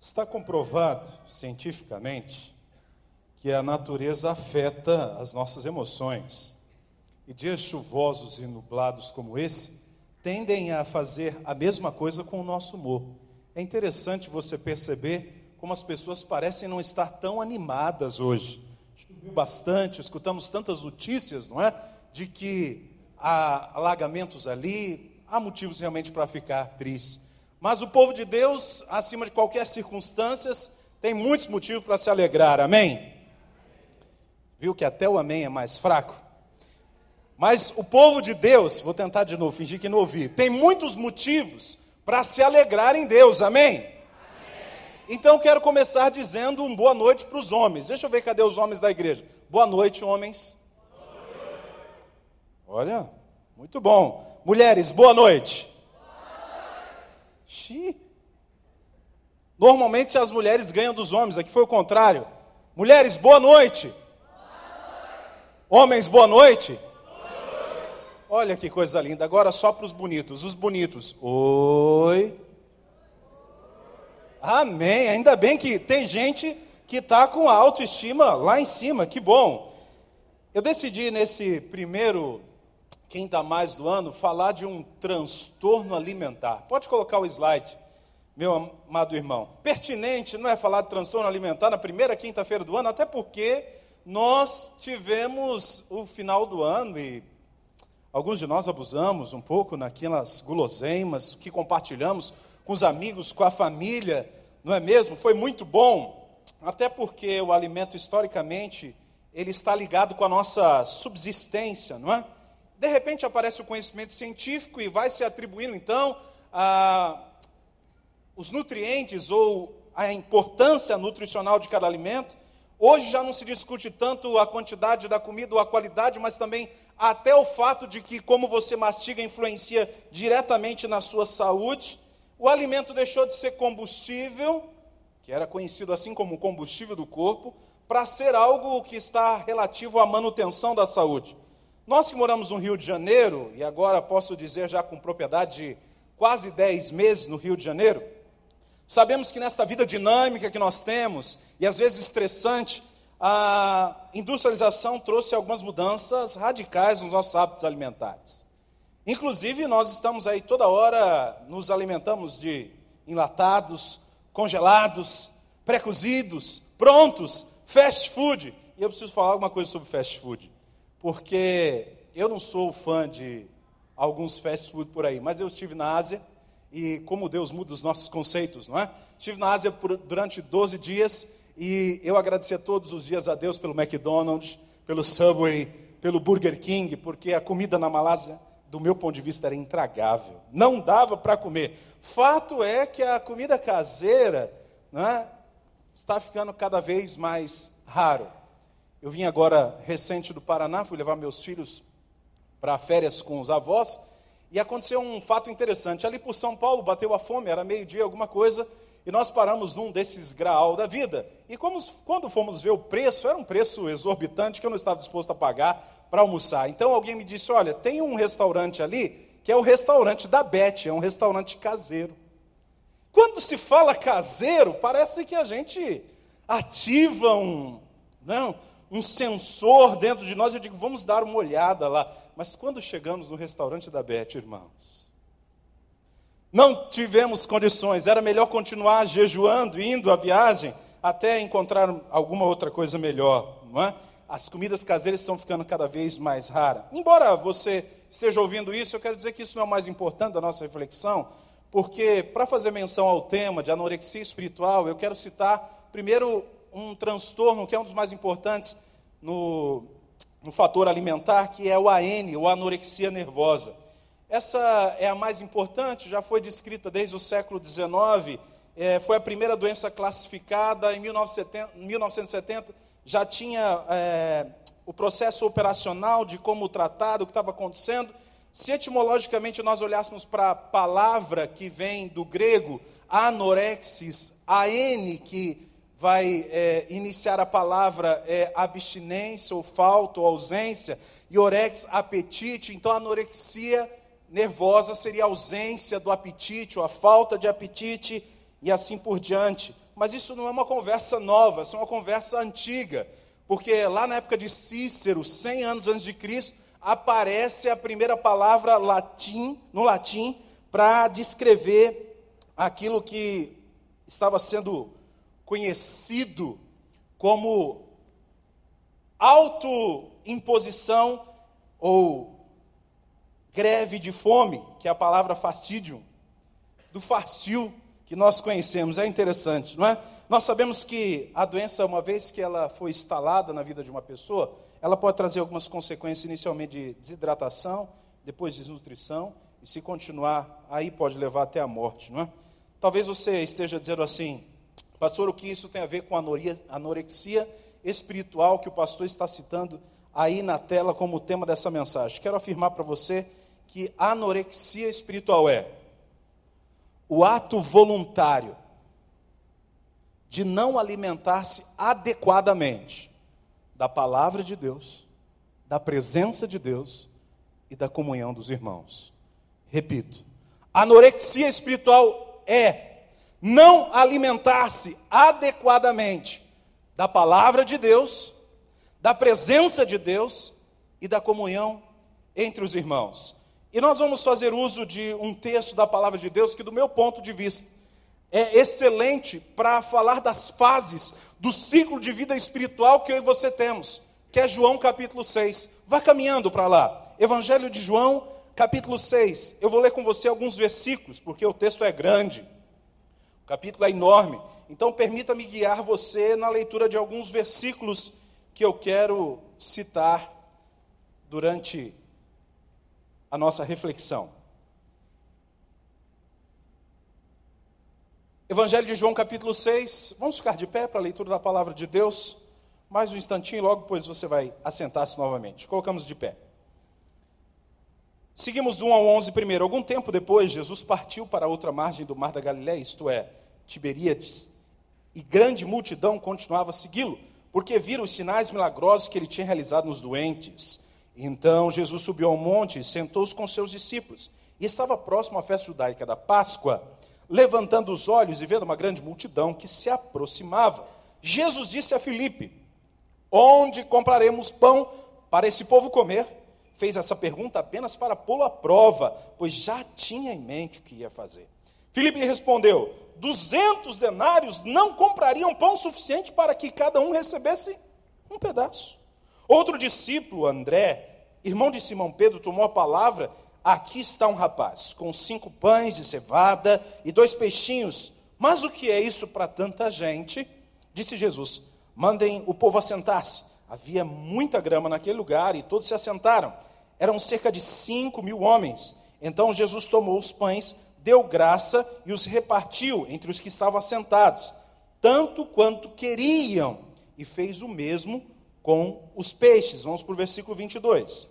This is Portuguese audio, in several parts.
Está comprovado cientificamente que a natureza afeta as nossas emoções. E dias chuvosos e nublados como esse tendem a fazer a mesma coisa com o nosso humor. É interessante você perceber como as pessoas parecem não estar tão animadas hoje. Choveu bastante, escutamos tantas notícias, não é? De que há alagamentos ali, há motivos realmente para ficar triste. Mas o povo de Deus, acima de qualquer circunstância, tem muitos motivos para se alegrar. Amém? Viu que até o amém é mais fraco? Mas o povo de Deus, vou tentar de novo, fingir que não ouvi, tem muitos motivos para se alegrar em Deus. Amém? Então quero começar dizendo um boa noite para os homens. Deixa eu ver cadê os homens da igreja. Boa noite, homens. Boa noite. Olha, muito bom. Mulheres, boa noite. Xiii. Normalmente as mulheres ganham dos homens, aqui foi o contrário. Mulheres, boa noite. Boa noite. Homens, boa noite. boa noite. Olha que coisa linda. Agora só para os bonitos. Os bonitos. Oi. Amém. Ainda bem que tem gente que está com a autoestima lá em cima. Que bom. Eu decidi nesse primeiro quinta mais do ano, falar de um transtorno alimentar. Pode colocar o slide, meu amado irmão. Pertinente não é falar de transtorno alimentar na primeira quinta-feira do ano, até porque nós tivemos o final do ano e alguns de nós abusamos um pouco naquelas guloseimas que compartilhamos com os amigos, com a família, não é mesmo? Foi muito bom, até porque o alimento historicamente ele está ligado com a nossa subsistência, não é? De repente aparece o conhecimento científico e vai se atribuindo então a, os nutrientes ou a importância nutricional de cada alimento. Hoje já não se discute tanto a quantidade da comida ou a qualidade, mas também até o fato de que como você mastiga influencia diretamente na sua saúde. O alimento deixou de ser combustível, que era conhecido assim como combustível do corpo, para ser algo que está relativo à manutenção da saúde. Nós que moramos no Rio de Janeiro, e agora posso dizer já com propriedade de quase 10 meses no Rio de Janeiro, sabemos que nesta vida dinâmica que nós temos, e às vezes estressante, a industrialização trouxe algumas mudanças radicais nos nossos hábitos alimentares. Inclusive, nós estamos aí toda hora, nos alimentamos de enlatados, congelados, pré-cozidos, prontos, fast food. E eu preciso falar alguma coisa sobre fast food porque eu não sou fã de alguns fast food por aí, mas eu estive na Ásia e como Deus muda os nossos conceitos, não é? Estive na Ásia por, durante 12 dias e eu agradecia todos os dias a Deus pelo McDonald's, pelo Subway, pelo Burger King, porque a comida na Malásia, do meu ponto de vista, era intragável. Não dava para comer. Fato é que a comida caseira é, está ficando cada vez mais raro. Eu vim agora recente do Paraná, fui levar meus filhos para férias com os avós, e aconteceu um fato interessante. Ali por São Paulo bateu a fome, era meio-dia, alguma coisa, e nós paramos num desses graal da vida. E como, quando fomos ver o preço, era um preço exorbitante que eu não estava disposto a pagar para almoçar. Então alguém me disse: Olha, tem um restaurante ali, que é o restaurante da Beth, é um restaurante caseiro. Quando se fala caseiro, parece que a gente ativa um, não, um sensor dentro de nós, eu digo, vamos dar uma olhada lá. Mas quando chegamos no restaurante da Beth, irmãos, não tivemos condições, era melhor continuar jejuando, indo à viagem, até encontrar alguma outra coisa melhor, não é? As comidas caseiras estão ficando cada vez mais raras. Embora você esteja ouvindo isso, eu quero dizer que isso não é o mais importante da nossa reflexão, porque para fazer menção ao tema de anorexia espiritual, eu quero citar primeiro um transtorno que é um dos mais importantes no, no fator alimentar, que é o AN, ou anorexia nervosa. Essa é a mais importante, já foi descrita desde o século XIX, é, foi a primeira doença classificada em 1970, 1970 já tinha é, o processo operacional de como tratar, o que estava acontecendo. Se etimologicamente nós olhássemos para a palavra que vem do grego anorexis, an, que vai é, iniciar a palavra é, abstinência, ou falta, ou ausência, e orex, apetite, então anorexia nervosa seria a ausência do apetite, ou a falta de apetite, e assim por diante. Mas isso não é uma conversa nova, isso é uma conversa antiga, porque lá na época de Cícero, 100 anos antes de Cristo, aparece a primeira palavra latim, no latim para descrever aquilo que estava sendo conhecido como autoimposição ou greve de fome, que é a palavra fastidium, do fastio que nós conhecemos. É interessante, não é? Nós sabemos que a doença, uma vez que ela foi instalada na vida de uma pessoa, ela pode trazer algumas consequências, inicialmente de desidratação, depois desnutrição, e se continuar, aí pode levar até a morte, não é? Talvez você esteja dizendo assim, pastor, o que isso tem a ver com a anorexia espiritual que o pastor está citando aí na tela como tema dessa mensagem? Quero afirmar para você que anorexia espiritual é o ato voluntário de não alimentar-se adequadamente da palavra de Deus, da presença de Deus e da comunhão dos irmãos. Repito, anorexia espiritual é não alimentar-se adequadamente da palavra de Deus, da presença de Deus e da comunhão entre os irmãos. E nós vamos fazer uso de um texto da palavra de Deus que, do meu ponto de vista, é excelente para falar das fases do ciclo de vida espiritual que eu e você temos, que é João capítulo 6. Vá caminhando para lá. Evangelho de João, capítulo 6. Eu vou ler com você alguns versículos, porque o texto é grande. Capítulo é enorme. Então, permita-me guiar você na leitura de alguns versículos que eu quero citar durante a nossa reflexão. Evangelho de João, capítulo 6. Vamos ficar de pé para a leitura da palavra de Deus. Mais um instantinho, logo depois você vai assentar-se novamente. Colocamos de pé. Seguimos do 1 ao 11 primeiro. Algum tempo depois, Jesus partiu para outra margem do mar da Galiléia, isto é, Tiberíades, e grande multidão continuava a segui-lo, porque viram os sinais milagrosos que ele tinha realizado nos doentes. Então Jesus subiu ao monte, sentou-se com seus discípulos, e estava próximo à festa judaica da Páscoa. Levantando os olhos e vendo uma grande multidão que se aproximava, Jesus disse a Filipe: Onde compraremos pão para esse povo comer? Fez essa pergunta apenas para pô-lo à prova, pois já tinha em mente o que ia fazer. Filipe lhe respondeu: Duzentos denários não comprariam pão suficiente para que cada um recebesse um pedaço. Outro discípulo, André, irmão de Simão Pedro, tomou a palavra. Aqui está um rapaz com cinco pães de cevada e dois peixinhos. Mas o que é isso para tanta gente? Disse Jesus: Mandem o povo assentar-se. Havia muita grama naquele lugar e todos se assentaram. Eram cerca de cinco mil homens. Então Jesus tomou os pães, deu graça e os repartiu entre os que estavam assentados, tanto quanto queriam, e fez o mesmo com os peixes. Vamos para o versículo 22.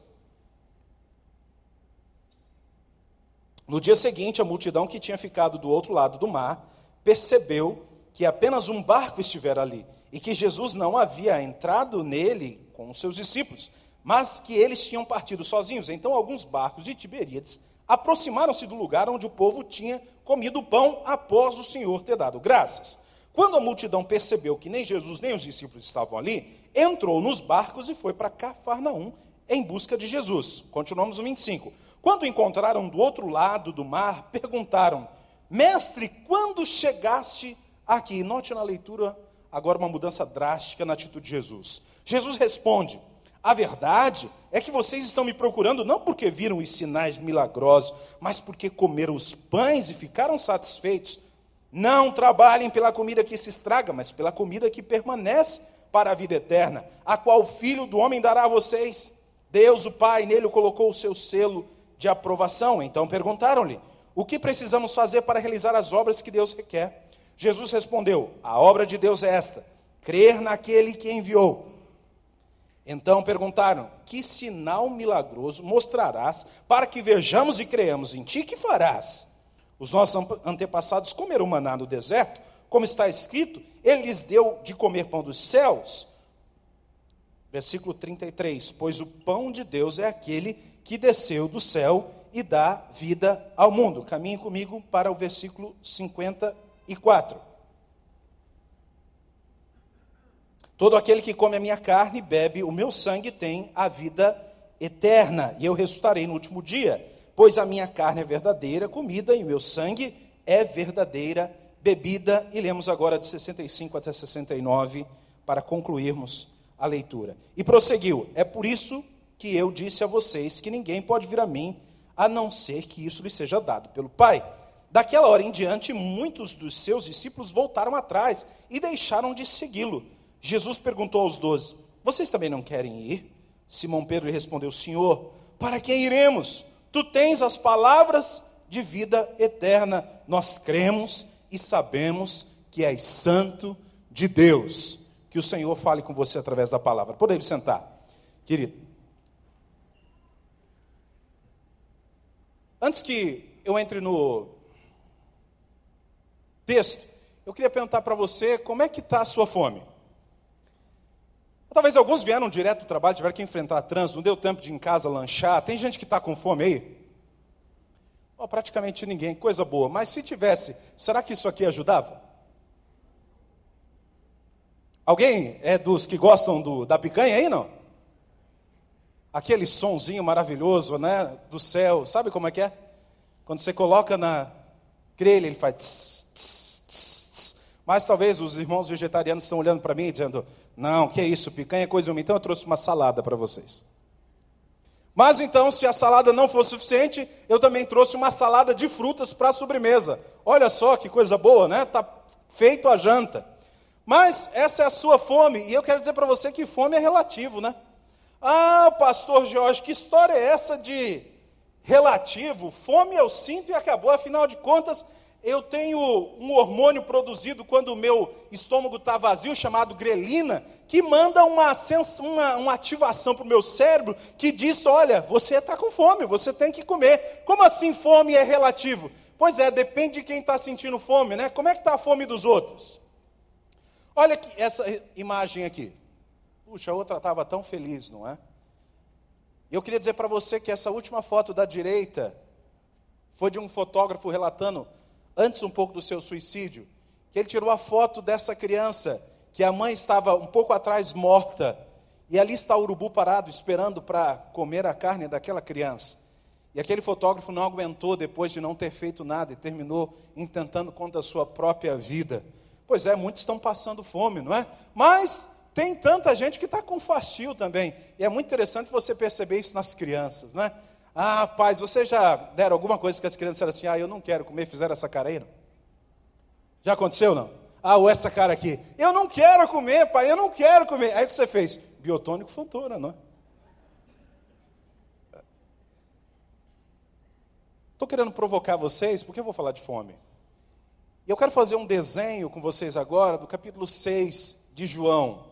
No dia seguinte, a multidão que tinha ficado do outro lado do mar percebeu que apenas um barco estivera ali e que Jesus não havia entrado nele com os seus discípulos, mas que eles tinham partido sozinhos. Então, alguns barcos de Tiberíades aproximaram-se do lugar onde o povo tinha comido o pão após o Senhor ter dado graças. Quando a multidão percebeu que nem Jesus nem os discípulos estavam ali, entrou nos barcos e foi para Cafarnaum em busca de Jesus. Continuamos no 25. Quando encontraram do outro lado do mar, perguntaram: Mestre, quando chegaste aqui? Note na leitura agora uma mudança drástica na atitude de Jesus. Jesus responde: A verdade é que vocês estão me procurando não porque viram os sinais milagrosos, mas porque comeram os pães e ficaram satisfeitos. Não trabalhem pela comida que se estraga, mas pela comida que permanece para a vida eterna, a qual o Filho do Homem dará a vocês. Deus, o Pai, nele colocou o seu selo de aprovação. Então perguntaram-lhe: O que precisamos fazer para realizar as obras que Deus requer? Jesus respondeu: A obra de Deus é esta: crer naquele que enviou. Então perguntaram: Que sinal milagroso mostrarás para que vejamos e creamos em ti? Que farás? Os nossos antepassados comeram maná no deserto, como está escrito, ele lhes deu de comer pão dos céus. Versículo 33: Pois o pão de Deus é aquele que desceu do céu e dá vida ao mundo. Caminhe comigo para o versículo 51. e 4. Todo aquele que come a minha carne e bebe o meu sangue tem a vida eterna, e eu ressuscitarei no último dia, pois a minha carne é verdadeira comida e o meu sangue é verdadeira bebida. E lemos agora de 65 até 69 para concluirmos a leitura. E prosseguiu: É por isso que eu disse a vocês que ninguém pode vir a mim a não ser que isso lhe seja dado pelo Pai. Daquela hora em diante, muitos dos seus discípulos voltaram atrás e deixaram de segui-lo. Jesus perguntou aos doze: Vocês também não querem ir? Simão Pedro respondeu: Senhor, para quem iremos? Tu tens as palavras de vida eterna. Nós cremos e sabemos que és santo de Deus. Que o Senhor fale com você através da palavra. Podemos sentar, querido. Antes que eu entre no texto, eu queria perguntar para você como é que está a sua fome. Talvez alguns vieram direto do trabalho, tiveram que enfrentar trânsito, não deu tempo de ir em casa lanchar. Tem gente que está com fome aí? Oh, praticamente ninguém, coisa boa. Mas se tivesse, será que isso aqui ajudava? Alguém é dos que gostam do, da picanha aí, não? Aquele sonzinho maravilhoso, né, do céu, sabe como é que é? Quando você coloca na grelha, ele faz tss, tss, tss. Mas talvez os irmãos vegetarianos estão olhando para mim dizendo: não, que é isso, picanha é coisa uma. Então eu trouxe uma salada para vocês. Mas então, se a salada não for suficiente, eu também trouxe uma salada de frutas para a sobremesa. Olha só que coisa boa, né? Tá feito a janta. Mas essa é a sua fome, e eu quero dizer para você que fome é relativo, né? Ah, pastor Jorge, que história é essa de relativo? Fome eu sinto e acabou, afinal de contas, eu tenho um hormônio produzido quando o meu estômago está vazio, chamado grelina, que manda uma, uma, uma ativação para o meu cérebro que diz: olha, você está com fome, você tem que comer. Como assim fome é relativo? Pois é, depende de quem está sentindo fome, né? Como é que está a fome dos outros? Olha aqui, essa imagem aqui. Puxa, a outra estava tão feliz, não é? Eu queria dizer para você que essa última foto da direita foi de um fotógrafo relatando antes um pouco do seu suicídio, que ele tirou a foto dessa criança, que a mãe estava um pouco atrás morta, e ali está o urubu parado, esperando para comer a carne daquela criança. E aquele fotógrafo não aguentou depois de não ter feito nada e terminou intentando contra a sua própria vida. Pois é, muitos estão passando fome, não é? Mas tem tanta gente que está com fastio também. E é muito interessante você perceber isso nas crianças, né? Ah, pais, vocês já deram alguma coisa que as crianças disseram assim, ah, eu não quero comer, fizeram essa cara aí, não? Já aconteceu, não? Ah, ou essa cara aqui, eu não quero comer, pai, eu não quero comer. Aí o que você fez? Biotônico Fontoura, não é? Estou querendo provocar vocês, porque eu vou falar de fome. E eu quero fazer um desenho com vocês agora do capítulo 6 de João.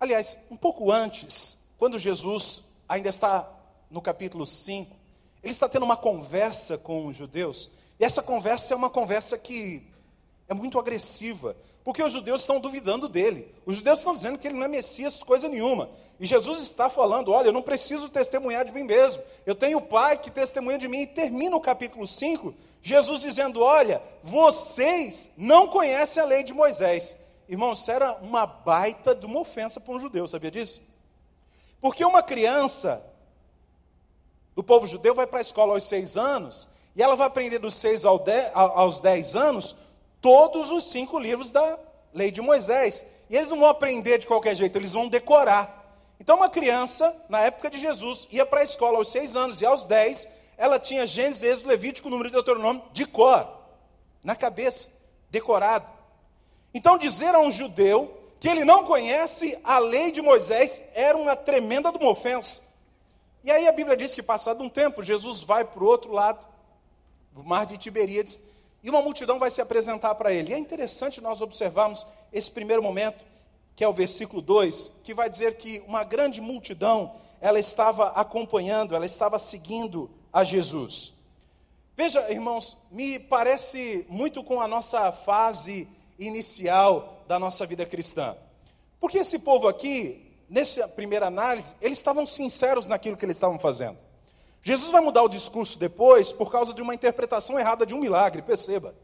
Aliás, um pouco antes, quando Jesus ainda está no capítulo 5, ele está tendo uma conversa com os judeus, e essa conversa é uma conversa que é muito agressiva, porque os judeus estão duvidando dele. Os judeus estão dizendo que ele não é Messias, coisa nenhuma. E Jesus está falando: olha, eu não preciso testemunhar de mim mesmo, eu tenho o Pai que testemunha de mim. E termina o capítulo 5, Jesus dizendo: olha, vocês não conhecem a lei de Moisés. Irmão, isso era uma baita de uma ofensa para um judeu, sabia disso? Porque uma criança do povo judeu vai para a escola aos seis anos, e ela vai aprender dos seis aos dez anos todos os cinco livros da lei de Moisés. E eles não vão aprender de qualquer jeito, eles vão decorar. Então, uma criança, na época de Jesus, ia para a escola aos seis anos, e aos dez, ela tinha Gênesis, Êxodo, Levítico, número de Deuteronômio, de cor, na cabeça, decorado. Então, dizer a um judeu que ele não conhece a lei de Moisés era uma tremenda uma ofensa. E aí a Bíblia diz que, passado um tempo, Jesus vai para o outro lado do mar de Tiberíades e uma multidão vai se apresentar para ele. E é interessante nós observarmos esse primeiro momento, que é o versículo 2, que vai dizer que uma grande multidão ela estava acompanhando, ela estava seguindo a Jesus. Veja, irmãos, me parece muito com a nossa fase inicial da nossa vida cristã. Porque esse povo aqui, nessa primeira análise, eles estavam sinceros naquilo que eles estavam fazendo. Jesus vai mudar o discurso depois por causa de uma interpretação errada de um milagre, perceba.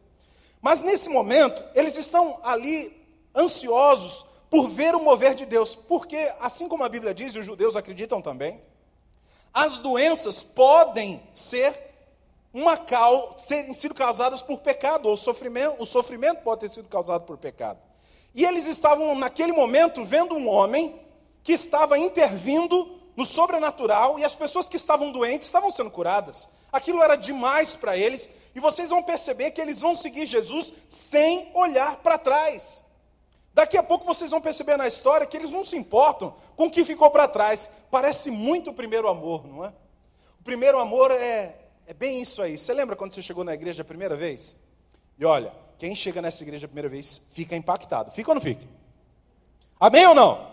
Mas nesse momento, eles estão ali ansiosos por ver o mover de Deus, porque, assim como a Bíblia diz, e os judeus acreditam também, as doenças podem ser uma serem sido causadas por pecado, ou sofrimento, o sofrimento pode ter sido causado por pecado. E eles estavam, naquele momento, vendo um homem que estava intervindo no sobrenatural e as pessoas que estavam doentes estavam sendo curadas. Aquilo era demais para eles, e vocês vão perceber que eles vão seguir Jesus sem olhar para trás. Daqui a pouco vocês vão perceber na história que eles não se importam com o que ficou para trás. Parece muito o primeiro amor, não é? O primeiro amor é, é bem isso aí. Você lembra quando você chegou na igreja a primeira vez? E olha, quem chega nessa igreja a primeira vez fica impactado. Fica ou não fica? Amém ou não?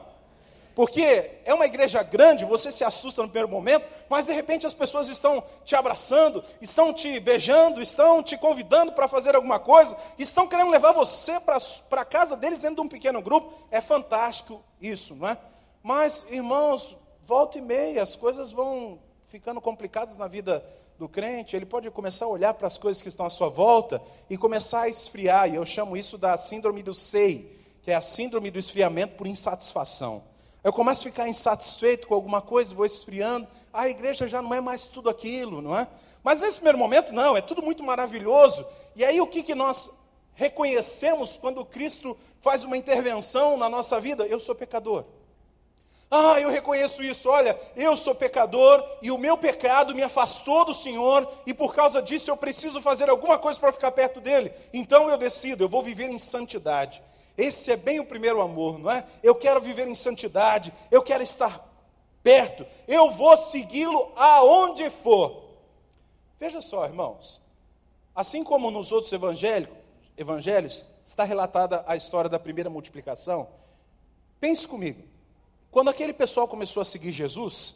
Porque é uma igreja grande, você se assusta no primeiro momento, mas de repente as pessoas estão te abraçando, estão te beijando, estão te convidando para fazer alguma coisa, estão querendo levar você para a casa deles dentro de um pequeno grupo. É fantástico isso, não é? Mas, irmãos, volta e meia, as coisas vão ficando complicadas na vida do crente, ele pode começar a olhar para as coisas que estão à sua volta e começar a esfriar, e eu chamo isso da síndrome do SEI, que é a síndrome do esfriamento por insatisfação. Eu começo a ficar insatisfeito com alguma coisa, vou esfriando. A igreja já não é mais tudo aquilo, não é? Mas nesse primeiro momento, não, é tudo muito maravilhoso. E aí o que, que nós reconhecemos quando Cristo faz uma intervenção na nossa vida? Eu sou pecador. Ah, eu reconheço isso. Olha, eu sou pecador e o meu pecado me afastou do Senhor e por causa disso eu preciso fazer alguma coisa para ficar perto dele. Então eu decido, eu vou viver em santidade. Esse é bem o primeiro amor, não é? Eu quero viver em santidade, eu quero estar perto, eu vou segui-lo aonde for. Veja só, irmãos, assim como nos outros evangelhos está relatada a história da primeira multiplicação, pense comigo, quando aquele pessoal começou a seguir Jesus,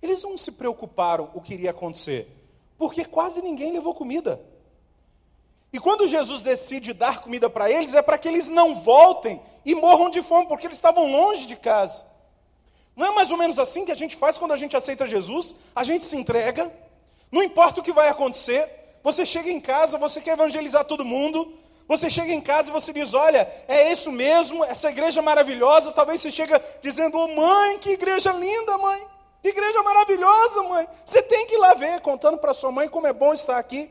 eles não se preocuparam o que iria acontecer, porque quase ninguém levou comida. E quando Jesus decide dar comida para eles, é para que eles não voltem e morram de fome, porque eles estavam longe de casa. Não é mais ou menos assim que a gente faz quando a gente aceita Jesus? A gente se entrega, não importa o que vai acontecer, você chega em casa, você quer evangelizar todo mundo, você chega em casa e você diz: Olha, é isso mesmo, essa igreja maravilhosa. Talvez você chega dizendo: oh, Mãe, que igreja linda, mãe, que igreja maravilhosa, mãe. Você tem que ir lá ver, contando para sua mãe como é bom estar aqui.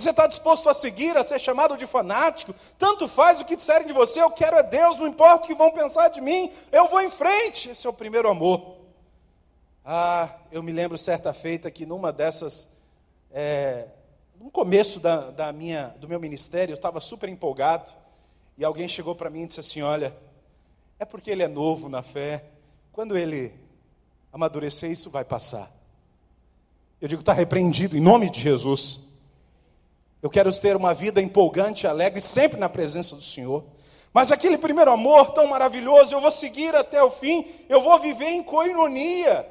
Você está disposto a seguir, a ser chamado de fanático? Tanto faz o que disserem de você, eu quero é Deus, não importa o que vão pensar de mim, eu vou em frente. Esse é o primeiro amor. Ah, eu me lembro certa feita que numa dessas, é, no começo da, da minha, do meu ministério, eu estava super empolgado, e alguém chegou para mim e disse assim: Olha, é porque ele é novo na fé, quando ele amadurecer, isso vai passar. Eu digo, está repreendido em nome de Jesus. Eu quero ter uma vida empolgante, alegre, sempre na presença do Senhor. Mas aquele primeiro amor tão maravilhoso, eu vou seguir até o fim, eu vou viver em coinonia.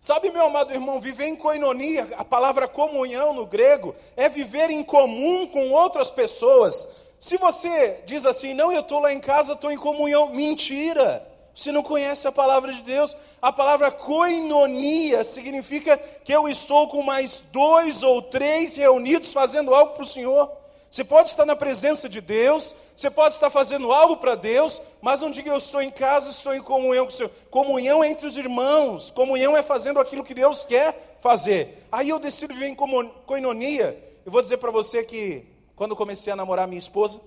Sabe, meu amado irmão, viver em coinonia, a palavra comunhão no grego, é viver em comum com outras pessoas. Se você diz assim, não, eu estou lá em casa, estou em comunhão, mentira. Você não conhece a palavra de Deus. A palavra koinonia significa que eu estou com mais dois ou três reunidos fazendo algo para o Senhor. Você pode estar na presença de Deus, você pode estar fazendo algo para Deus, mas não diga eu estou em casa, estou em comunhão com o Senhor. Comunhão é entre os irmãos, comunhão é fazendo aquilo que Deus quer fazer. Aí eu decido viver em coinonia. Eu vou dizer para você que quando comecei a namorar minha esposa,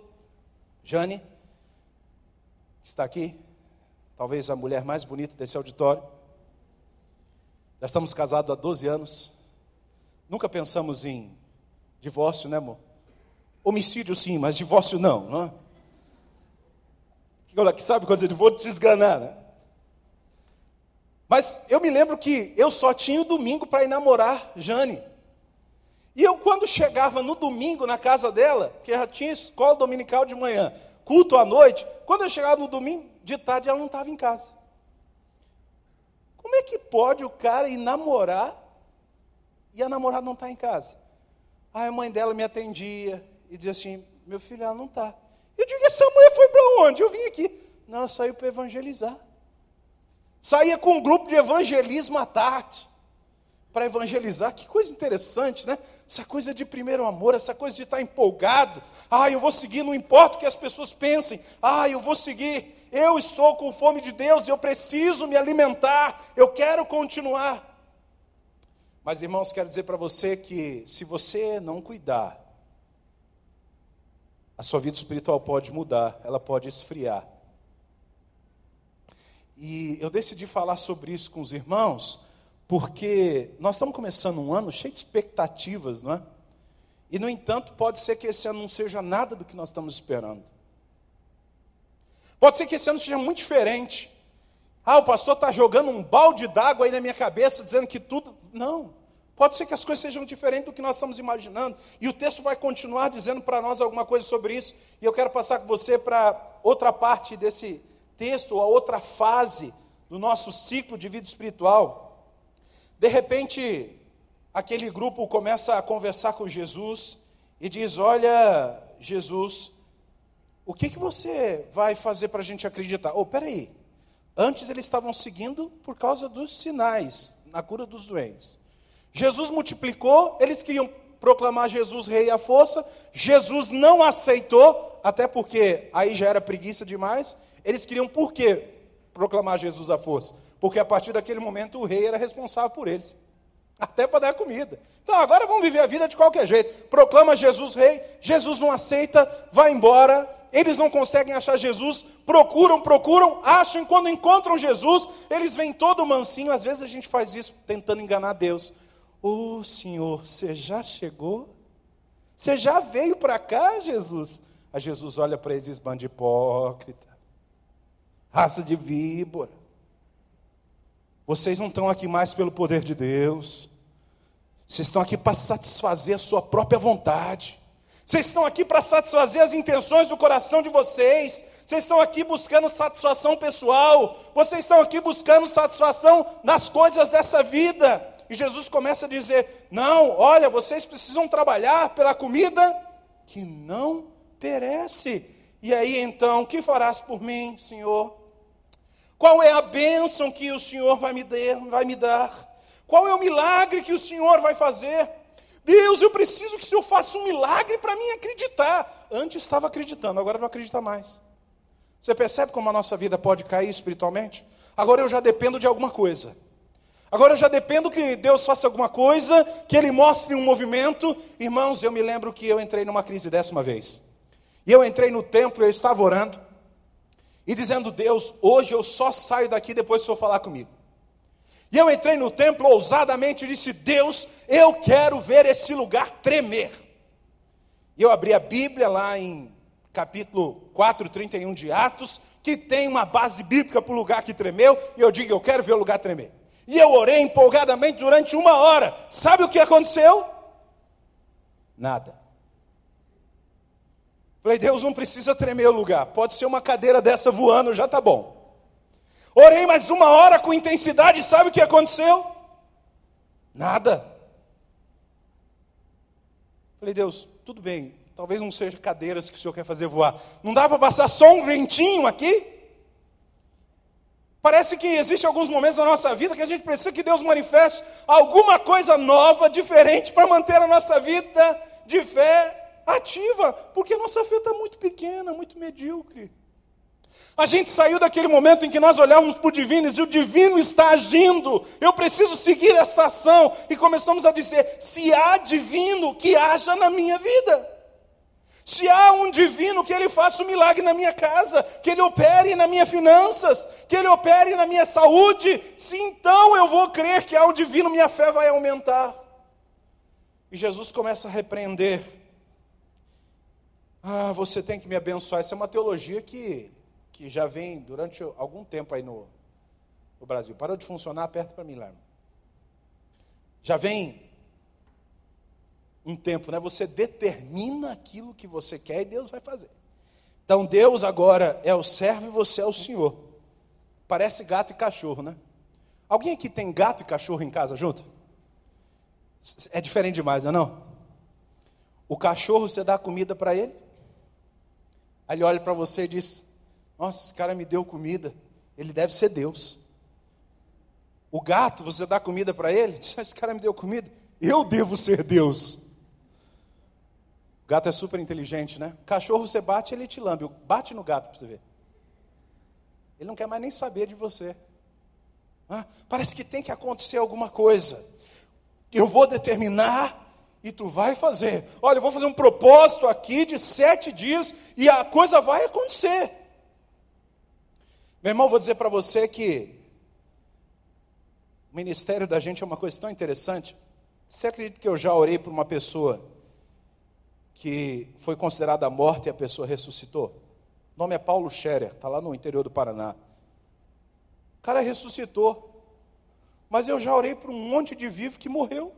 Jane, está aqui, talvez a mulher mais bonita desse auditório. Já estamos casados há 12 anos. Nunca pensamos em divórcio, né, amor? Homicídio sim, mas divórcio não, não é? Que sabe quando eu vou te desganar, né? Mas eu me lembro que eu só tinha o domingo para namorar Jane. E eu, quando chegava no domingo na casa dela, que já tinha escola dominical de manhã, culto à noite, quando eu chegava no domingo, de tarde ela não estava em casa. Como é que pode o cara ir namorar e a namorada não está em casa? Aí a mãe dela me atendia e dizia assim: Meu filho, ela não está. Eu digo: Essa mulher foi para onde? Eu vim aqui. Não, ela saiu para evangelizar. Saía com um grupo de evangelismo à tarde. para evangelizar. Que coisa interessante, né? Essa coisa de primeiro amor, essa coisa de estar empolgado. Ah, eu vou seguir, não importa o que as pessoas pensem. Ah, eu vou seguir. Eu estou com fome de Deus, eu preciso me alimentar, eu quero continuar. Mas, irmãos, quero dizer para você que se você não cuidar, a sua vida espiritual pode mudar, ela pode esfriar. E eu decidi falar sobre isso com os irmãos, porque nós estamos começando um ano cheio de expectativas, não é? E, no entanto, pode ser que esse ano não seja nada do que nós estamos esperando. Pode ser que esse ano seja muito diferente. Ah, o pastor está jogando um balde d'água aí na minha cabeça, dizendo que tudo. Não. Pode ser que as coisas sejam diferentes do que nós estamos imaginando. E o texto vai continuar dizendo para nós alguma coisa sobre isso. E eu quero passar com você para outra parte desse texto, a outra fase do nosso ciclo de vida espiritual. De repente, aquele grupo começa a conversar com Jesus e diz: Olha, Jesus, o que, que você vai fazer para a gente acreditar? Oh, peraí. Antes eles estavam seguindo por causa dos sinais na cura dos doentes. Jesus multiplicou, eles queriam proclamar Jesus rei à força. Jesus não aceitou, até porque aí já era preguiça demais. Eles queriam por quê proclamar Jesus à força? Porque a partir daquele momento o rei era responsável por eles até para dar comida. Então agora vamos viver a vida de qualquer jeito. Proclama Jesus rei, Jesus não aceita, vai embora. Eles não conseguem achar Jesus, procuram, procuram, acham, e quando encontram Jesus, eles vêm todo mansinho. Às vezes a gente faz isso tentando enganar Deus. Ô oh, Senhor, você já chegou? Você já veio para cá, Jesus? Aí Jesus olha para ele e diz: bando hipócrita, raça de víbora. Vocês não estão aqui mais pelo poder de Deus. Vocês estão aqui para satisfazer a sua própria vontade. Vocês estão aqui para satisfazer as intenções do coração de vocês. Vocês estão aqui buscando satisfação pessoal. Vocês estão aqui buscando satisfação nas coisas dessa vida. E Jesus começa a dizer: Não, olha, vocês precisam trabalhar pela comida que não perece. E aí então, que farás por mim, Senhor? Qual é a bênção que o Senhor vai me, dar, vai me dar? Qual é o milagre que o Senhor vai fazer? Deus, eu preciso que o Senhor faça um milagre para mim acreditar. Antes estava acreditando, agora não acredita mais. Você percebe como a nossa vida pode cair espiritualmente? Agora eu já dependo de alguma coisa. Agora eu já dependo que Deus faça alguma coisa, que Ele mostre um movimento. Irmãos, eu me lembro que eu entrei numa crise uma vez. E eu entrei no templo, eu estava orando e dizendo: Deus, hoje eu só saio daqui depois que o Senhor falar comigo. E eu entrei no templo ousadamente e disse: Deus, eu quero ver esse lugar tremer. E eu abri a Bíblia lá em capítulo 4, 31 de Atos, que tem uma base bíblica para o lugar que tremeu, e eu digo: Eu quero ver o lugar tremer. E eu orei empolgadamente durante uma hora. Sabe o que aconteceu? Nada. Falei, Deus não precisa tremer o lugar, pode ser uma cadeira dessa voando, já está bom. Orei mais uma hora com intensidade, sabe o que aconteceu? Nada. Falei, Deus, tudo bem, talvez não seja cadeiras que o Senhor quer fazer voar. Não dá para passar só um ventinho aqui? Parece que existem alguns momentos na nossa vida que a gente precisa que Deus manifeste alguma coisa nova, diferente, para manter a nossa vida de fé ativa, porque a nossa fé está muito pequena, muito medíocre. A gente saiu daquele momento em que nós olhávamos para o divino e o divino está agindo, eu preciso seguir esta ação, e começamos a dizer: se há divino, que haja na minha vida. Se há um divino, que ele faça um milagre na minha casa, que ele opere nas minhas finanças, que ele opere na minha saúde, se então eu vou crer que há um divino, minha fé vai aumentar. E Jesus começa a repreender ah, você tem que me abençoar. Essa é uma teologia que, que já vem durante algum tempo aí no, no Brasil. Parou de funcionar, aperta para mim lá. Já vem um tempo, né? Você determina aquilo que você quer e Deus vai fazer. Então Deus agora é o servo e você é o Senhor. Parece gato e cachorro, né? Alguém aqui tem gato e cachorro em casa junto? É diferente demais, não é não? O cachorro você dá comida para ele, Aí ele olha para você e diz: Nossa, esse cara me deu comida, ele deve ser Deus. O gato, você dá comida para ele? Esse cara me deu comida. Eu devo ser Deus. O gato é super inteligente, né? Cachorro você bate, ele te lambe. Bate no gato para você ver. Ele não quer mais nem saber de você. Ah, parece que tem que acontecer alguma coisa. Eu vou determinar e tu vai fazer. Olha, eu vou fazer um propósito aqui de sete dias e a coisa vai acontecer. Meu irmão, vou dizer para você que o ministério da gente é uma coisa tão interessante. Você acredita que eu já orei por uma pessoa que foi considerada morta e a pessoa ressuscitou? O nome é Paulo Scherer, está lá no interior do Paraná. O cara ressuscitou. Mas eu já orei por um monte de vivo que morreu.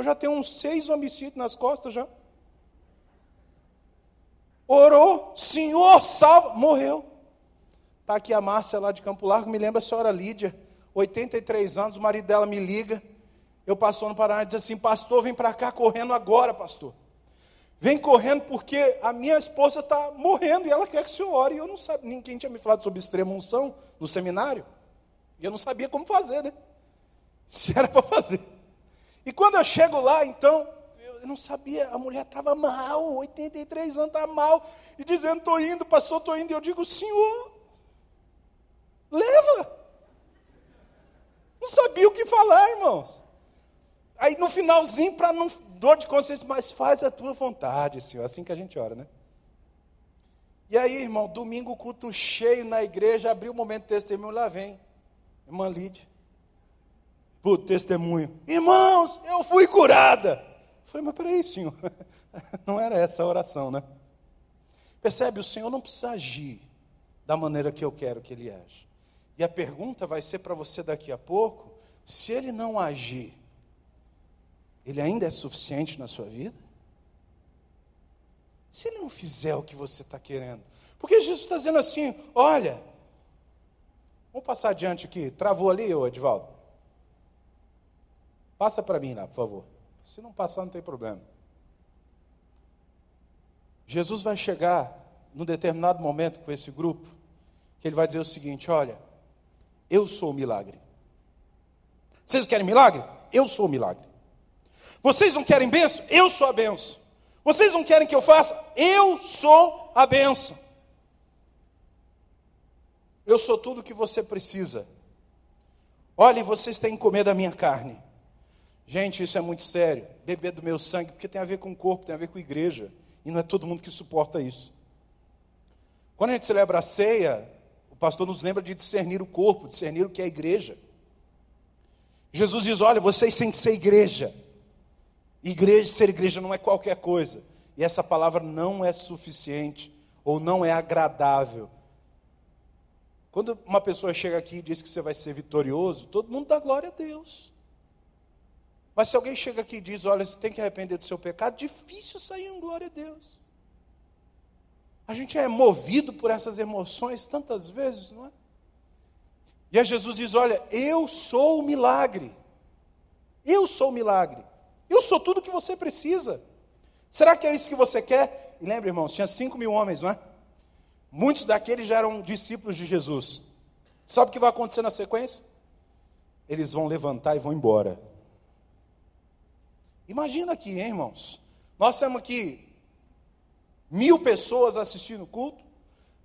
Eu já tenho uns seis homicídios nas costas já. Orou, Senhor, salva, morreu. Está aqui a Márcia lá de Campo Largo, me lembra a senhora Lídia, 83 anos, o marido dela me liga. Eu passo no Paraná e diz assim: Pastor, vem para cá correndo agora, pastor. Vem correndo porque a minha esposa está morrendo e ela quer que o senhor ore. E eu não sabia, ninguém tinha me falado sobre extrema unção no seminário. E eu não sabia como fazer, né? Se era para fazer. E quando eu chego lá, então, eu não sabia, a mulher estava mal, 83 anos, está mal, e dizendo, estou indo, pastor, estou indo. E eu digo, senhor, leva. Não sabia o que falar, irmãos. Aí no finalzinho, para não dor de consciência, mas faz a tua vontade, Senhor. Assim que a gente ora, né? E aí, irmão, domingo, culto cheio na igreja, abriu o momento de testemunho, lá vem. Irmã Lídia. Por testemunho. Irmãos, eu fui curada. Eu falei, mas peraí, Senhor. Não era essa a oração, né? Percebe, o Senhor não precisa agir da maneira que eu quero que Ele age. E a pergunta vai ser para você daqui a pouco: se Ele não agir, ele ainda é suficiente na sua vida? Se ele não fizer o que você está querendo. Porque Jesus está dizendo assim: olha, vamos passar adiante aqui. Travou ali, Edvaldo? Passa para mim lá, por favor. Se não passar, não tem problema. Jesus vai chegar num determinado momento com esse grupo, que ele vai dizer o seguinte: olha, eu sou o milagre. Vocês querem milagre? Eu sou o milagre. Vocês não querem benção? Eu sou a benção. Vocês não querem que eu faça? Eu sou a benção. Eu sou tudo o que você precisa. Olhe, vocês têm que comer da minha carne. Gente, isso é muito sério. Beber do meu sangue, porque tem a ver com o corpo, tem a ver com a igreja. E não é todo mundo que suporta isso. Quando a gente celebra a ceia, o pastor nos lembra de discernir o corpo, discernir o que é a igreja. Jesus diz: olha, vocês têm que ser igreja. Igreja, ser igreja não é qualquer coisa. E essa palavra não é suficiente ou não é agradável. Quando uma pessoa chega aqui e diz que você vai ser vitorioso, todo mundo dá glória a Deus. Mas se alguém chega aqui e diz, olha, você tem que arrepender do seu pecado, difícil sair um glória a Deus. A gente é movido por essas emoções tantas vezes, não é? E aí Jesus diz: Olha, eu sou o milagre. Eu sou o milagre. Eu sou tudo que você precisa. Será que é isso que você quer? E lembra, irmãos, tinha cinco mil homens, não é? Muitos daqueles já eram discípulos de Jesus. Sabe o que vai acontecer na sequência? Eles vão levantar e vão embora. Imagina aqui, hein, irmãos. Nós temos aqui mil pessoas assistindo o culto.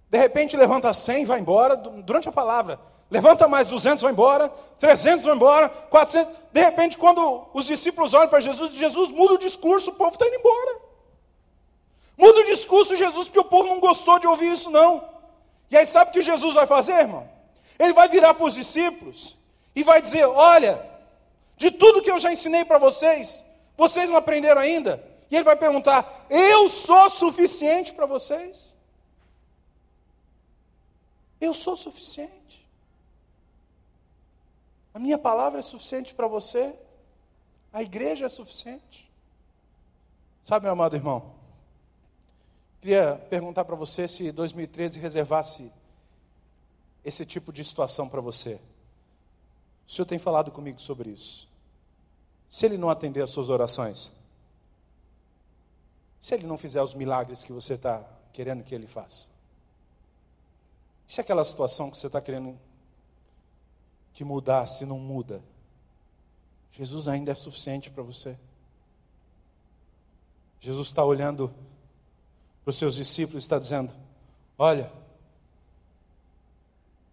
De repente levanta cem e vai embora durante a palavra. Levanta mais 200, vai embora. 300 vai embora. 400. De repente, quando os discípulos olham para Jesus, Jesus muda o discurso, o povo está indo embora. Muda o discurso, Jesus, porque o povo não gostou de ouvir isso, não. E aí, sabe o que Jesus vai fazer, irmão? Ele vai virar para os discípulos e vai dizer: Olha, de tudo que eu já ensinei para vocês, vocês não aprenderam ainda? E ele vai perguntar: Eu sou suficiente para vocês? Eu sou suficiente. A minha palavra é suficiente para você? A igreja é suficiente? Sabe, meu amado irmão, queria perguntar para você se 2013 reservasse esse tipo de situação para você. O Senhor tem falado comigo sobre isso. Se Ele não atender às suas orações, se Ele não fizer os milagres que você está querendo que Ele faça, se aquela situação que você está querendo que mudar se não muda? Jesus ainda é suficiente para você. Jesus está olhando para os seus discípulos e está dizendo: Olha,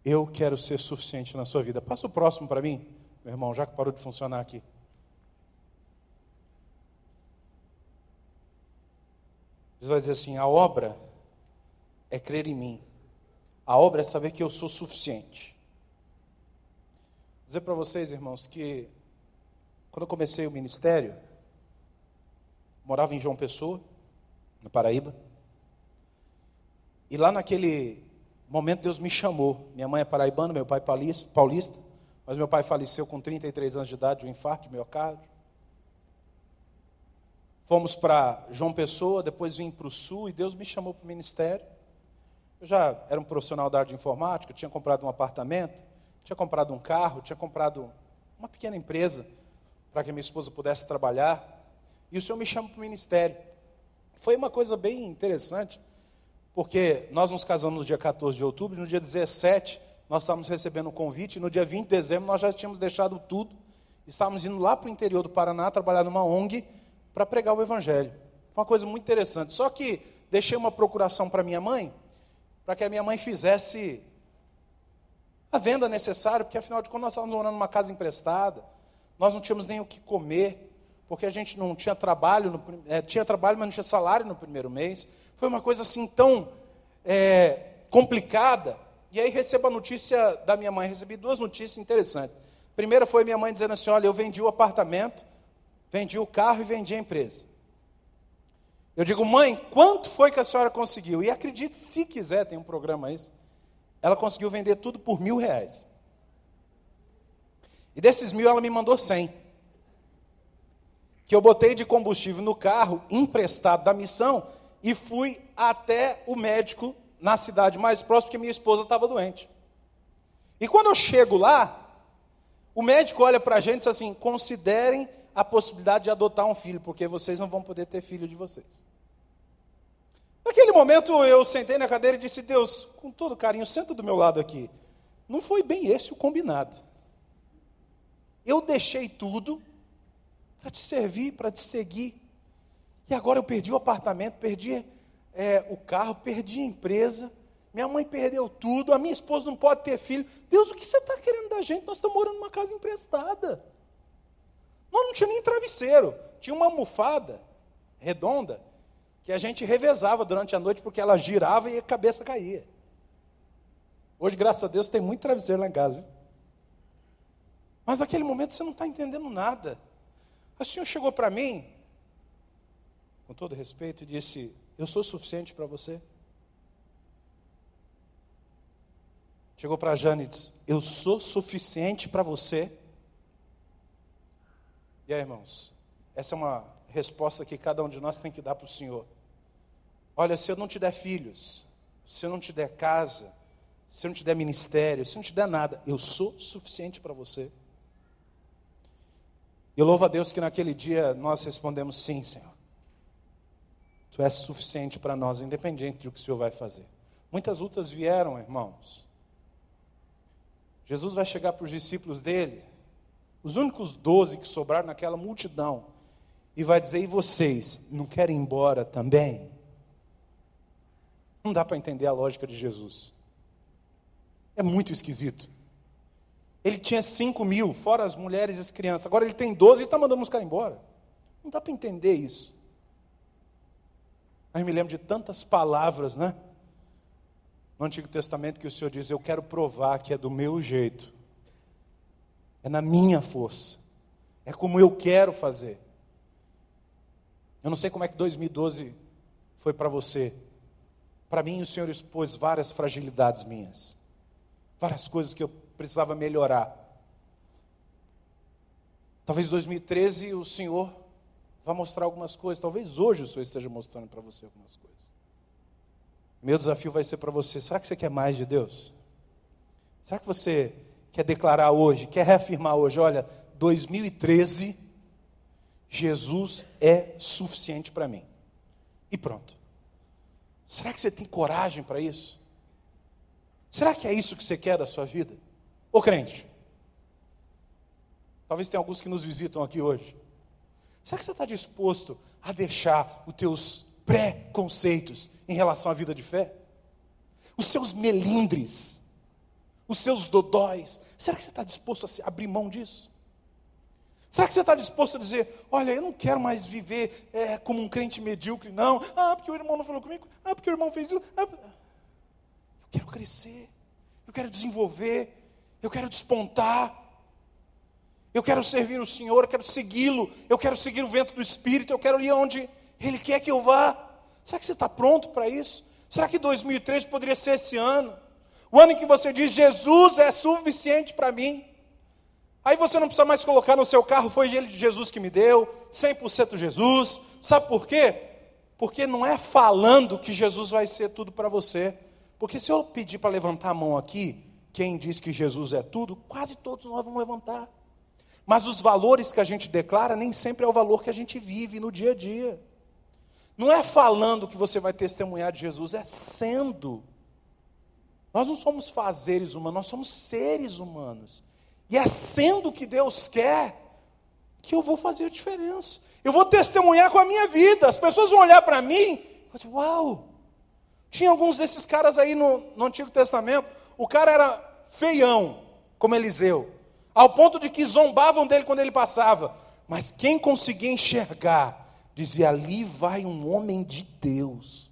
eu quero ser suficiente na sua vida. Passa o próximo para mim, meu irmão, já que parou de funcionar aqui. Jesus vai dizer assim: a obra é crer em mim. A obra é saber que eu sou suficiente. Vou dizer para vocês, irmãos, que quando eu comecei o ministério, morava em João Pessoa, na Paraíba. E lá naquele momento Deus me chamou. Minha mãe é paraibana, meu pai é paulista, mas meu pai faleceu com 33 anos de idade de um infarto de miocárdio. Fomos para João Pessoa, depois vim para o Sul e Deus me chamou para o ministério. Eu já era um profissional da área de informática, tinha comprado um apartamento, tinha comprado um carro, tinha comprado uma pequena empresa para que minha esposa pudesse trabalhar. E o Senhor me chama para o ministério. Foi uma coisa bem interessante, porque nós nos casamos no dia 14 de outubro, no dia 17 nós estávamos recebendo o um convite, e no dia 20 de dezembro nós já tínhamos deixado tudo, estávamos indo lá para o interior do Paraná trabalhar numa ONG para pregar o Evangelho. Foi uma coisa muito interessante. Só que deixei uma procuração para minha mãe, para que a minha mãe fizesse a venda necessária, porque afinal de contas nós estávamos morando numa casa emprestada, nós não tínhamos nem o que comer, porque a gente não tinha trabalho, no, é, tinha trabalho, mas não tinha salário no primeiro mês. Foi uma coisa assim tão é, complicada. E aí recebo a notícia da minha mãe, recebi duas notícias interessantes. primeira foi minha mãe dizendo assim: olha, eu vendi o apartamento, vendi o carro e vendi a empresa. Eu digo, mãe, quanto foi que a senhora conseguiu? E acredite, se quiser, tem um programa isso. Ela conseguiu vender tudo por mil reais. E desses mil, ela me mandou cem que eu botei de combustível no carro emprestado da missão e fui até o médico na cidade mais próxima, porque minha esposa estava doente. E quando eu chego lá, o médico olha para a gente e diz assim: considerem a possibilidade de adotar um filho, porque vocês não vão poder ter filho de vocês. Naquele momento eu sentei na cadeira e disse: Deus, com todo carinho, senta do meu lado aqui. Não foi bem esse o combinado. Eu deixei tudo para te servir, para te seguir. E agora eu perdi o apartamento, perdi é, o carro, perdi a empresa, minha mãe perdeu tudo, a minha esposa não pode ter filho. Deus, o que você está querendo da gente? Nós estamos morando numa casa emprestada. Não tinha nem travesseiro, tinha uma almofada redonda que a gente revezava durante a noite porque ela girava e a cabeça caía. Hoje, graças a Deus, tem muito travesseiro lá em casa. Viu? Mas naquele momento você não está entendendo nada. O Senhor chegou para mim, com todo respeito, e disse: Eu sou suficiente para você. Chegou para a Jane e disse: Eu sou suficiente para você. E aí, irmãos, essa é uma resposta que cada um de nós tem que dar para o Senhor. Olha, se eu não te der filhos, se eu não te der casa, se eu não te der ministério, se eu não te der nada, eu sou suficiente para você. E louvo a Deus que naquele dia nós respondemos sim, Senhor. Tu és suficiente para nós, independente do que o Senhor vai fazer. Muitas lutas vieram, irmãos. Jesus vai chegar para os discípulos dele, os únicos doze que sobraram naquela multidão, e vai dizer: E vocês, não querem ir embora também? Não dá para entender a lógica de Jesus. É muito esquisito. Ele tinha 5 mil, fora as mulheres e as crianças. Agora ele tem 12 e está mandando os caras embora. Não dá para entender isso. Aí me lembro de tantas palavras, né? No Antigo Testamento que o Senhor diz: Eu quero provar que é do meu jeito, é na minha força, é como eu quero fazer. Eu não sei como é que 2012 foi para você. Para mim, o Senhor expôs várias fragilidades minhas, várias coisas que eu precisava melhorar. Talvez em 2013 o Senhor vá mostrar algumas coisas. Talvez hoje o Senhor esteja mostrando para você algumas coisas. Meu desafio vai ser para você: será que você quer mais de Deus? Será que você quer declarar hoje, quer reafirmar hoje? Olha, 2013, Jesus é suficiente para mim. E pronto. Será que você tem coragem para isso? Será que é isso que você quer da sua vida? Ô crente, Talvez tenha alguns que nos visitam aqui hoje. Será que você está disposto a deixar os teus pré-conceitos em relação à vida de fé? Os seus melindres, os seus dodóis. Será que você está disposto a abrir mão disso? Será que você está disposto a dizer: Olha, eu não quero mais viver é, como um crente medíocre, não. Ah, porque o irmão não falou comigo. Ah, porque o irmão fez isso. Ah, eu quero crescer. Eu quero desenvolver. Eu quero despontar. Eu quero servir o Senhor. Eu quero segui-lo. Eu quero seguir o vento do Espírito. Eu quero ir onde Ele quer que eu vá. Será que você está pronto para isso? Será que 2003 poderia ser esse ano? O ano em que você diz: Jesus é suficiente para mim. Aí você não precisa mais colocar no seu carro, foi ele de Jesus que me deu, 100% Jesus. Sabe por quê? Porque não é falando que Jesus vai ser tudo para você. Porque se eu pedir para levantar a mão aqui, quem diz que Jesus é tudo, quase todos nós vamos levantar. Mas os valores que a gente declara nem sempre é o valor que a gente vive no dia a dia. Não é falando que você vai testemunhar de Jesus, é sendo. Nós não somos fazeres humanos, nós somos seres humanos. E é sendo o que Deus quer que eu vou fazer a diferença. Eu vou testemunhar com a minha vida. As pessoas vão olhar para mim e dizer, uau! Tinha alguns desses caras aí no, no Antigo Testamento. O cara era feião, como Eliseu, ao ponto de que zombavam dele quando ele passava. Mas quem conseguia enxergar, dizia: ali vai um homem de Deus.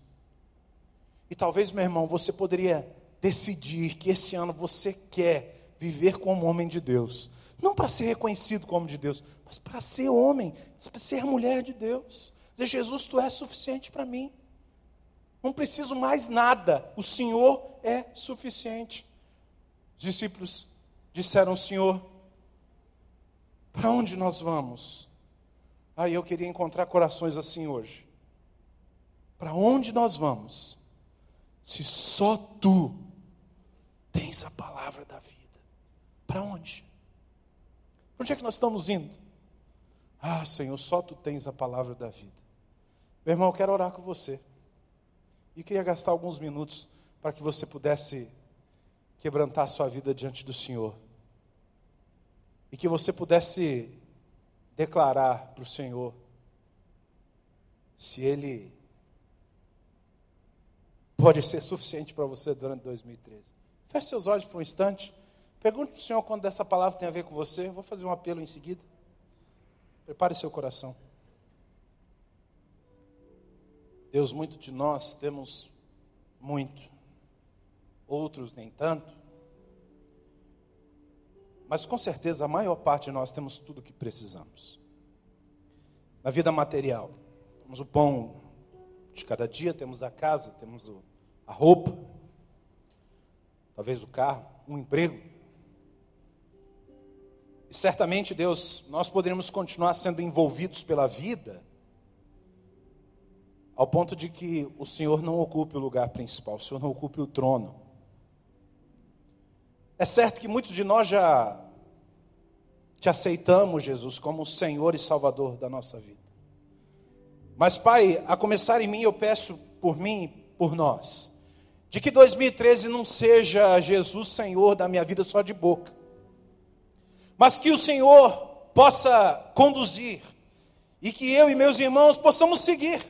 E talvez, meu irmão, você poderia decidir que esse ano você quer viver como homem de Deus. Não para ser reconhecido como de Deus, mas para ser homem, para ser mulher de Deus. Dizer, Jesus, tu és suficiente para mim. Não preciso mais nada. O Senhor é suficiente. Os discípulos disseram: Senhor, para onde nós vamos? Aí ah, eu queria encontrar corações assim hoje. Para onde nós vamos? Se só tu tens a palavra da vida. Para onde? Onde é que nós estamos indo? Ah, Senhor, só tu tens a palavra da vida. Meu irmão, eu quero orar com você. E queria gastar alguns minutos para que você pudesse quebrantar a sua vida diante do Senhor. E que você pudesse declarar para o Senhor se Ele pode ser suficiente para você durante 2013. Feche seus olhos por um instante. Pergunte para o Senhor quando essa palavra tem a ver com você. vou fazer um apelo em seguida. Prepare seu coração. Deus, muito de nós temos muito, outros nem tanto. Mas com certeza a maior parte de nós temos tudo o que precisamos. Na vida material, temos o pão de cada dia, temos a casa, temos a roupa, talvez o carro, um emprego. E certamente, Deus, nós poderíamos continuar sendo envolvidos pela vida, ao ponto de que o Senhor não ocupe o lugar principal, o Senhor não ocupe o trono. É certo que muitos de nós já te aceitamos, Jesus, como Senhor e Salvador da nossa vida. Mas, Pai, a começar em mim, eu peço por mim, por nós, de que 2013 não seja Jesus Senhor da minha vida só de boca, mas que o Senhor possa conduzir e que eu e meus irmãos possamos seguir,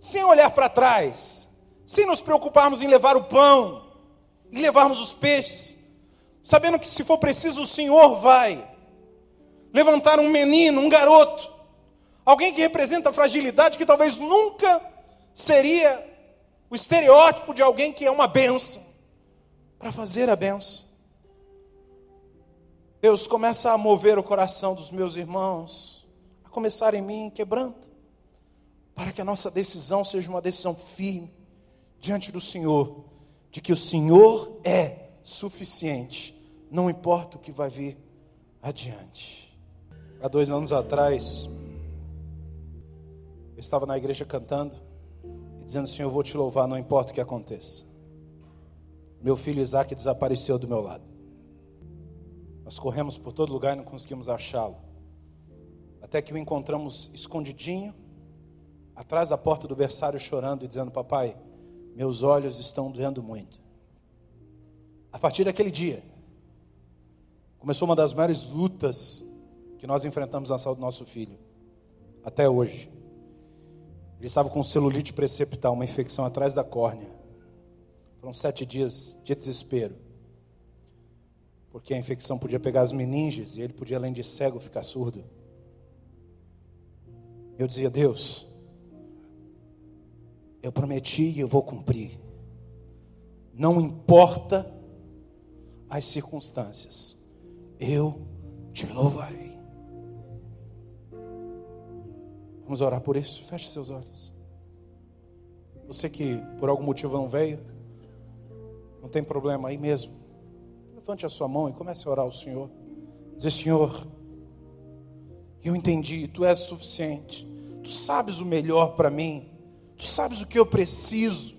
sem olhar para trás, sem nos preocuparmos em levar o pão, em levarmos os peixes, sabendo que se for preciso o Senhor vai levantar um menino, um garoto, alguém que representa a fragilidade que talvez nunca seria o estereótipo de alguém que é uma benção, para fazer a benção. Deus começa a mover o coração dos meus irmãos, a começar em mim, quebranta, para que a nossa decisão seja uma decisão firme diante do Senhor, de que o Senhor é suficiente, não importa o que vai vir adiante. Há dois anos atrás, eu estava na igreja cantando dizendo: Senhor, eu vou te louvar, não importa o que aconteça. Meu filho Isaac desapareceu do meu lado. Nós corremos por todo lugar e não conseguimos achá-lo. Até que o encontramos escondidinho, atrás da porta do berçário, chorando e dizendo: Papai, meus olhos estão doendo muito. A partir daquele dia, Começou uma das maiores lutas que nós enfrentamos na saúde do nosso filho, até hoje. Ele estava com celulite preceptal, uma infecção atrás da córnea. Foram sete dias de desespero. Porque a infecção podia pegar as meninges e ele podia, além de cego, ficar surdo. Eu dizia, Deus, eu prometi e eu vou cumprir. Não importa as circunstâncias, eu te louvarei. Vamos orar por isso? Feche seus olhos. Você que por algum motivo não veio, não tem problema aí mesmo. Levante a sua mão e comece a orar ao Senhor. Dizer, Senhor, eu entendi, Tu és suficiente. Tu sabes o melhor para mim. Tu sabes o que eu preciso.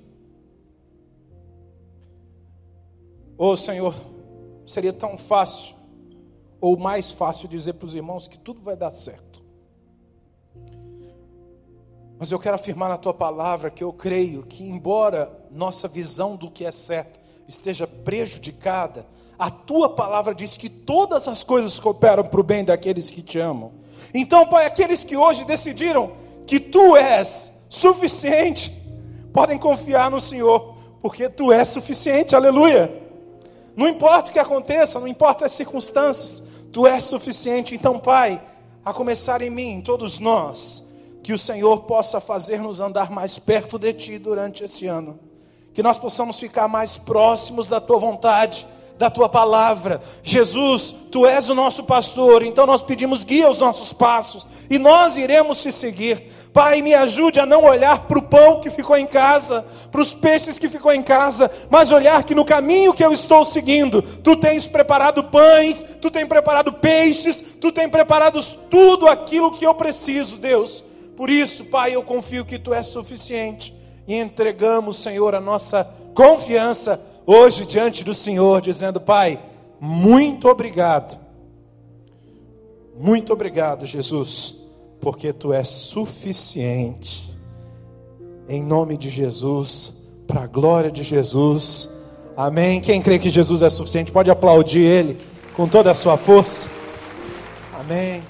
Oh Senhor, seria tão fácil, ou mais fácil dizer para os irmãos que tudo vai dar certo. Mas eu quero afirmar na tua palavra que eu creio que, embora nossa visão do que é certo esteja prejudicada, a tua palavra diz que todas as coisas cooperam para o bem daqueles que te amam. Então, Pai, aqueles que hoje decidiram que tu és suficiente, podem confiar no Senhor, porque tu és suficiente, aleluia. Não importa o que aconteça, não importa as circunstâncias, tu és suficiente. Então, Pai, a começar em mim, em todos nós, que o Senhor possa fazer-nos andar mais perto de Ti durante esse ano. Que nós possamos ficar mais próximos da Tua vontade, da Tua palavra. Jesus, Tu és o nosso pastor, então nós pedimos guia aos nossos passos e nós iremos te seguir. Pai, me ajude a não olhar para o pão que ficou em casa, para os peixes que ficou em casa, mas olhar que no caminho que eu estou seguindo, Tu tens preparado pães, Tu tens preparado peixes, Tu tens preparado tudo aquilo que eu preciso, Deus por isso, Pai, eu confio que Tu és suficiente e entregamos, Senhor, a nossa confiança hoje diante do Senhor, dizendo: Pai, muito obrigado. Muito obrigado, Jesus, porque Tu és suficiente. Em nome de Jesus, para a glória de Jesus. Amém. Quem crê que Jesus é suficiente, pode aplaudir Ele com toda a sua força. Amém.